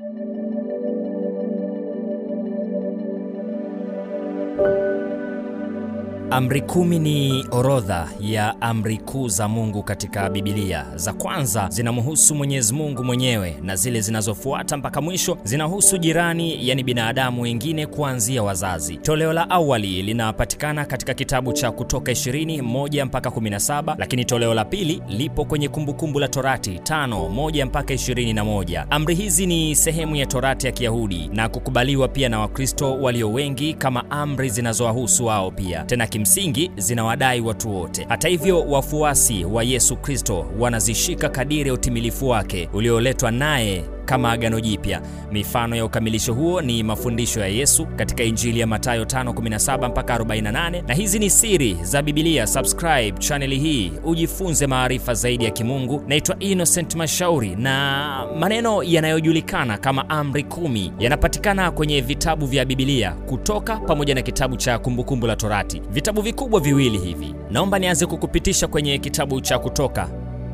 Thank you. Amri kumi ni orodha ya amri kuu za Mungu katika Biblia. Za kwanza zinamhusu Mwenyezi Mungu mwenyewe na zile zinazofuata mpaka mwisho zinahusu jirani, yani binadamu wengine kuanzia wazazi. Toleo la awali linapatikana katika kitabu cha Kutoka 20 1 mpaka 17, lakini toleo la pili lipo kwenye Kumbukumbu la Torati 5 1 mpaka 21. Amri hizi ni sehemu ya Torati ya Kiyahudi na kukubaliwa pia na Wakristo walio wengi kama amri zinazowahusu wao pia tena kimsingi zinawadai watu wote. Hata hivyo, wafuasi wa Yesu Kristo wanazishika kadiri ya utimilifu wake ulioletwa naye kama Agano Jipya. Mifano ya ukamilisho huo ni mafundisho ya Yesu katika Injili ya Mathayo 5:17 mpaka 48, na hizi ni siri za Biblia. Subscribe chaneli hii ujifunze maarifa zaidi ya Kimungu. Naitwa Innocent Mashauri, na maneno yanayojulikana kama amri kumi yanapatikana kwenye vitabu vya Biblia, Kutoka pamoja na kitabu cha Kumbukumbu la Torati, vitabu vikubwa viwili hivi. Naomba nianze kukupitisha kwenye kitabu cha Kutoka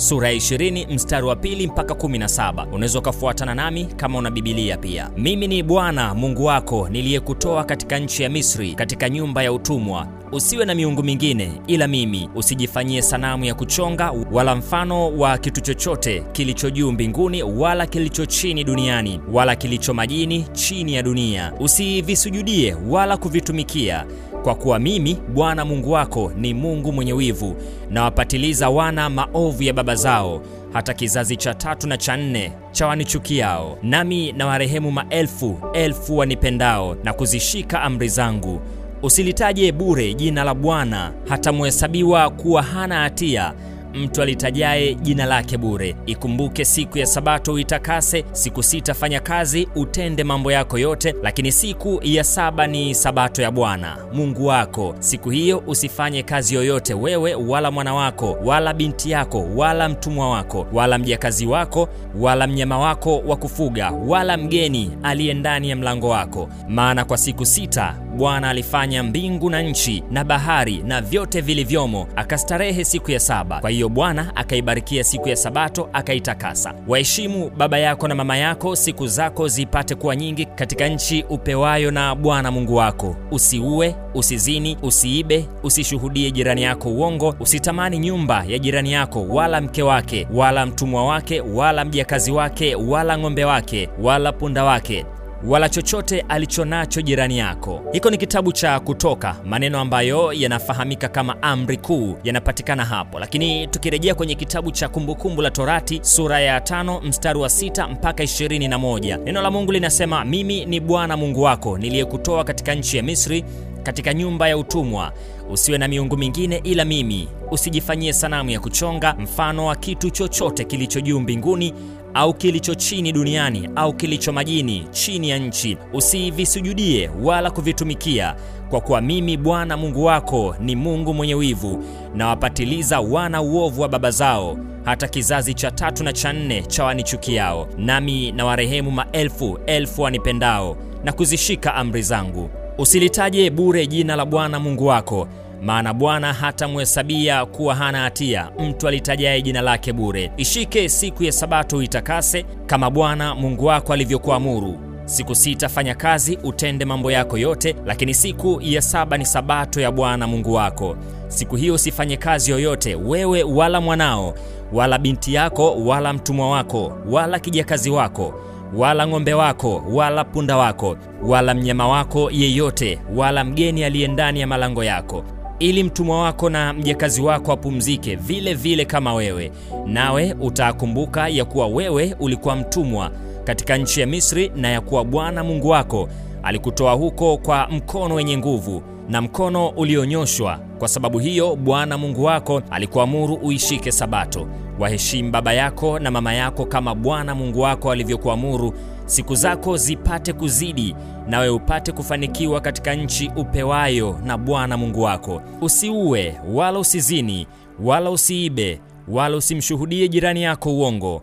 sura ya 20 mstari wa pili mpaka 17. Unaweza ukafuatana nami kama una Biblia pia. Mimi ni Bwana Mungu wako niliyekutoa katika nchi ya Misri, katika nyumba ya utumwa. Usiwe na miungu mingine ila mimi. Usijifanyie sanamu ya kuchonga wala mfano wa kitu chochote kilicho juu mbinguni wala kilicho chini duniani wala kilicho majini chini ya dunia. Usivisujudie wala kuvitumikia kwa kuwa mimi Bwana Mungu wako ni Mungu mwenye wivu, nawapatiliza wana maovu ya baba zao hata kizazi cha tatu na cha nne cha wanichukiao, nami na warehemu maelfu elfu wanipendao na kuzishika amri zangu. Usilitaje bure jina la Bwana, hatamuhesabiwa kuwa hana hatia mtu alitajaye jina lake bure. Ikumbuke siku ya Sabato uitakase, siku sita fanya kazi, utende mambo yako yote, lakini siku ya saba ni Sabato ya Bwana Mungu wako. Siku hiyo usifanye kazi yoyote, wewe wala mwana wako wala binti yako wala mtumwa wako wala mjakazi wako wala mnyama wako wa kufuga wala mgeni aliye ndani ya mlango wako, maana kwa siku sita Bwana alifanya mbingu na nchi na bahari na vyote vilivyomo, akastarehe siku ya saba. Kwa hiyo Bwana akaibarikia siku ya Sabato akaitakasa. Waheshimu baba yako na mama yako, siku zako zipate kuwa nyingi katika nchi upewayo na Bwana Mungu wako. Usiue, usizini, usiibe, usishuhudie jirani yako uongo, usitamani nyumba ya jirani yako, wala mke wake, wala mtumwa wake, wala mjakazi wake, wala ng'ombe wake, wala punda wake wala chochote alichonacho jirani yako. Hiko ni kitabu cha Kutoka, maneno ambayo yanafahamika kama amri kuu yanapatikana hapo. Lakini tukirejea kwenye kitabu cha Kumbukumbu la Torati sura ya tano mstari wa sita mpaka ishirini na moja neno la Mungu linasema, mimi ni Bwana Mungu wako niliyekutoa katika nchi ya Misri, katika nyumba ya utumwa. Usiwe na miungu mingine ila mimi. Usijifanyie sanamu ya kuchonga mfano wa kitu chochote kilicho juu mbinguni au kilicho chini duniani au kilicho majini chini ya nchi. Usivisujudie wala kuvitumikia, kwa kuwa mimi Bwana Mungu wako ni Mungu mwenye wivu, na wapatiliza wana uovu wa baba zao hata kizazi cha tatu na cha nne cha wanichukiao, nami na warehemu maelfu elfu wanipendao na kuzishika amri zangu. Usilitaje bure jina la Bwana Mungu wako maana Bwana hatamhesabia kuwa hana hatia mtu alitajaye jina lake bure. Ishike siku ya Sabato uitakase, kama Bwana Mungu wako alivyokuamuru. Siku sita fanya kazi, utende mambo yako yote, lakini siku ya saba ni Sabato ya Bwana Mungu wako. Siku hiyo usifanye kazi yoyote, wewe wala mwanao wala binti yako wala mtumwa wako wala kijakazi wako wala ng'ombe wako wala punda wako wala mnyama wako yeyote wala mgeni aliye ndani ya malango yako ili mtumwa wako na mjakazi wako apumzike vile vile kama wewe, nawe utakumbuka ya kuwa wewe ulikuwa mtumwa katika nchi ya Misri, na ya kuwa Bwana Mungu wako alikutoa huko kwa mkono wenye nguvu na mkono ulionyoshwa. Kwa sababu hiyo Bwana Mungu wako alikuamuru uishike Sabato. Waheshimu baba yako na mama yako kama Bwana Mungu wako alivyokuamuru, siku zako zipate kuzidi, nawe upate kufanikiwa katika nchi upewayo na Bwana Mungu wako. Usiue wala usizini wala usiibe wala usimshuhudie jirani yako uongo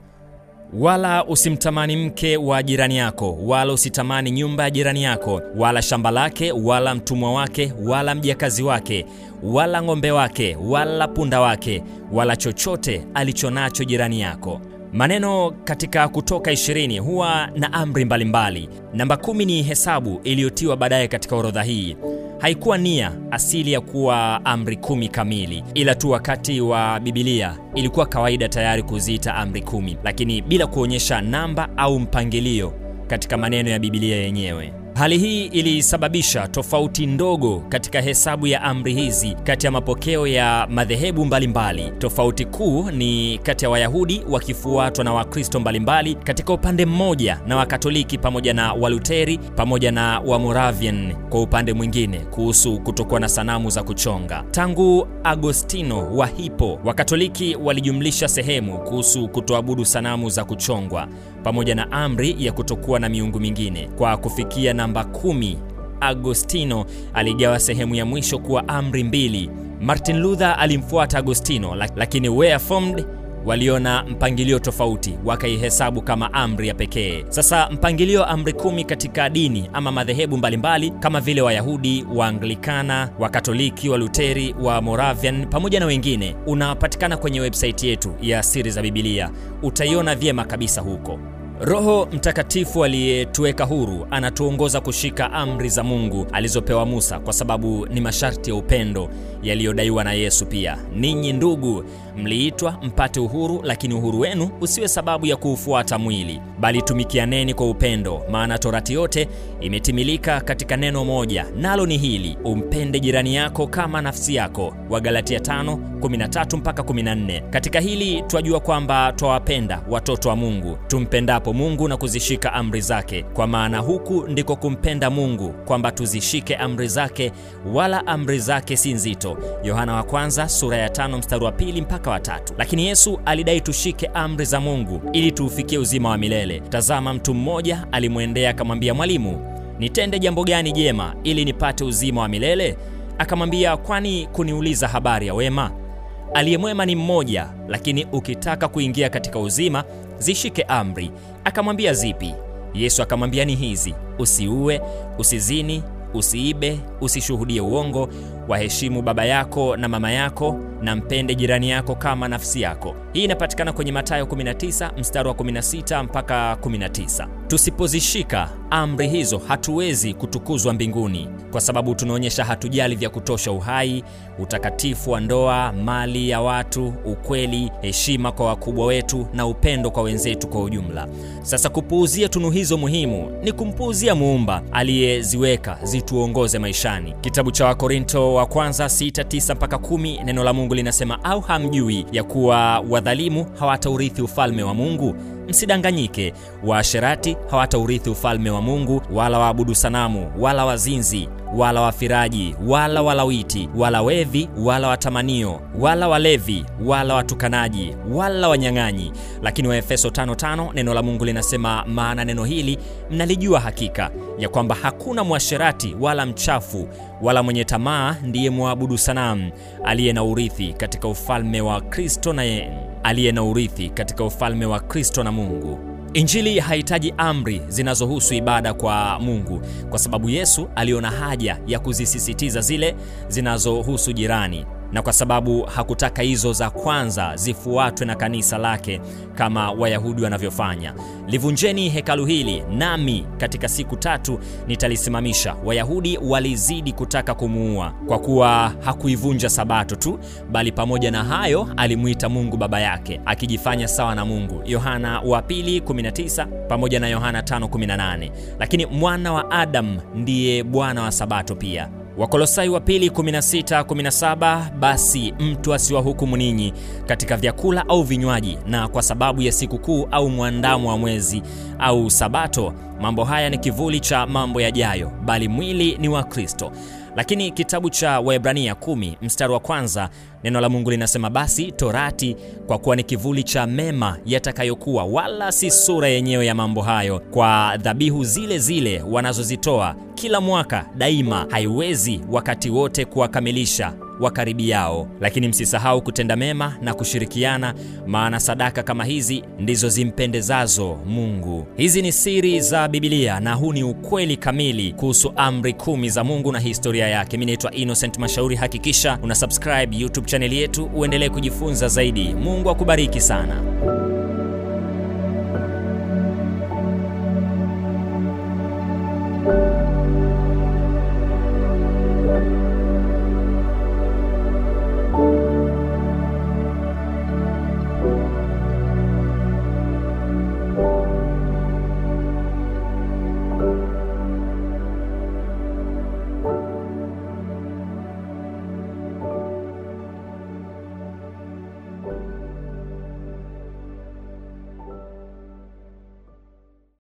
wala usimtamani mke wa jirani yako, wala usitamani nyumba ya jirani yako, wala shamba lake, wala mtumwa wake, wala mjakazi wake, wala ng'ombe wake, wala punda wake, wala chochote alichonacho jirani yako. Maneno katika Kutoka 20 huwa na amri mbalimbali. Namba kumi ni hesabu iliyotiwa baadaye katika orodha hii. Haikuwa nia asili ya kuwa amri kumi kamili, ila tu wakati wa Bibilia ilikuwa kawaida tayari kuziita amri kumi, lakini bila kuonyesha namba au mpangilio katika maneno ya Bibilia yenyewe. Hali hii ilisababisha tofauti ndogo katika hesabu ya amri hizi kati ya mapokeo ya madhehebu mbalimbali. Tofauti kuu ni kati ya Wayahudi wakifuatwa na Wakristo mbalimbali katika upande mmoja na Wakatoliki pamoja na Waluteri pamoja na Wamoravian kwa upande mwingine kuhusu kutokuwa na sanamu za kuchonga. Tangu Agostino wa Hippo, Wakatoliki walijumlisha sehemu kuhusu kutoabudu sanamu za kuchongwa pamoja na amri ya kutokuwa na miungu mingine. Kwa kufikia namba kumi, Agostino aligawa sehemu ya mwisho kuwa amri mbili. Martin Luther alimfuata Agostino, lakini Weyerformed waliona mpangilio tofauti, wakaihesabu kama amri ya pekee. Sasa mpangilio wa amri kumi katika dini ama madhehebu mbalimbali kama vile Wayahudi, Waanglikana, Wakatoliki, Waluteri, wa Moravian pamoja na wengine unapatikana kwenye website yetu ya Siri za Bibilia. Utaiona vyema kabisa huko. Roho Mtakatifu aliyetuweka huru anatuongoza kushika amri za Mungu alizopewa Musa, kwa sababu ni masharti ya upendo yaliyodaiwa na Yesu pia. Ninyi ndugu, mliitwa mpate uhuru, lakini uhuru wenu usiwe sababu ya kuufuata mwili, bali tumikianeni kwa upendo, maana torati yote imetimilika katika neno moja, nalo ni hili, umpende jirani yako kama nafsi yako. Wagalatia 5:13 mpaka 14. Katika hili twajua kwamba twawapenda watoto wa Mungu tumpendapo Mungu na kuzishika amri zake, kwa maana huku ndiko kumpenda Mungu, kwamba tuzishike amri zake, wala amri zake si nzito. Yohana wa kwanza sura ya tano mstari wa pili mpaka wa tatu. Lakini Yesu alidai tushike amri za Mungu ili tuufikie uzima wa milele. Tazama, mtu mmoja alimwendea akamwambia, Mwalimu, nitende jambo gani jema ili nipate uzima wa milele? Akamwambia, kwani kuniuliza habari ya wema? Aliye mwema ni mmoja, lakini ukitaka kuingia katika uzima zishike amri. Akamwambia, zipi? Yesu akamwambia, ni hizi: usiue, usizini, usiibe, usishuhudie uongo, waheshimu baba yako na mama yako, na mpende jirani yako kama nafsi yako. Hii inapatikana kwenye Mathayo 19 mstari wa 16 mpaka 19. Tusipozishika amri hizo hatuwezi kutukuzwa mbinguni, kwa sababu tunaonyesha hatujali vya kutosha uhai, utakatifu wa ndoa, mali ya watu, ukweli, heshima kwa wakubwa wetu na upendo kwa wenzetu kwa ujumla. Sasa kupuuzia tunu hizo muhimu ni kumpuuzia Muumba aliyeziweka zituongoze maishani. Kitabu cha Wakorinto wa kwanza 6:9 mpaka 10, neno la Mungu linasema, au hamjui ya kuwa wadhalimu hawataurithi ufalme wa Mungu? Msidanganyike, waasherati hawataurithi ufalme wa Mungu, wala waabudu sanamu, wala wazinzi, wala wafiraji, wala walawiti, wala wevi, wala watamanio, wala walevi, wala watukanaji, wala wanyang'anyi. Lakini Waefeso 5:5 neno la Mungu linasema, maana neno hili mnalijua hakika ya kwamba hakuna mwasherati wala mchafu wala mwenye tamaa ndiye mwabudu sanamu aliye na urithi katika ufalme wa Kristo na aliye na urithi katika ufalme wa Kristo na Mungu. Injili hahitaji amri zinazohusu ibada kwa Mungu, kwa sababu Yesu aliona haja ya kuzisisitiza zile zinazohusu jirani, na kwa sababu hakutaka hizo za kwanza zifuatwe na kanisa lake kama Wayahudi wanavyofanya. Livunjeni hekalu hili, nami katika siku tatu nitalisimamisha. Wayahudi walizidi kutaka kumuua kwa kuwa hakuivunja Sabato tu, bali pamoja na hayo alimwita Mungu baba yake, akijifanya sawa na Mungu, Yohana wa pili 19 pamoja na Yohana 5:18. Lakini mwana wa Adamu ndiye Bwana wa Sabato pia. Wakolosai wa pili 16:17, basi mtu asiwahukumu ninyi katika vyakula au vinywaji, na kwa sababu ya sikukuu au mwandamo wa mwezi au Sabato. Mambo haya ni kivuli cha mambo yajayo, bali mwili ni wa Kristo. Lakini kitabu cha Waebrania 10 mstari wa kwanza neno la Mungu linasema, basi torati kwa kuwa ni kivuli cha mema yatakayokuwa, wala si sura yenyewe ya mambo hayo, kwa dhabihu zile zile wanazozitoa kila mwaka daima, haiwezi wakati wote kuwakamilisha wakaribiao. Lakini msisahau kutenda mema na kushirikiana, maana sadaka kama hizi ndizo zimpendezazo Mungu. Hizi ni siri za Biblia na huu ni ukweli kamili kuhusu amri kumi za Mungu na historia yake. Mimi naitwa Innocent Mashauri. Hakikisha una subscribe YouTube chaneli yetu uendelee kujifunza zaidi. Mungu akubariki sana.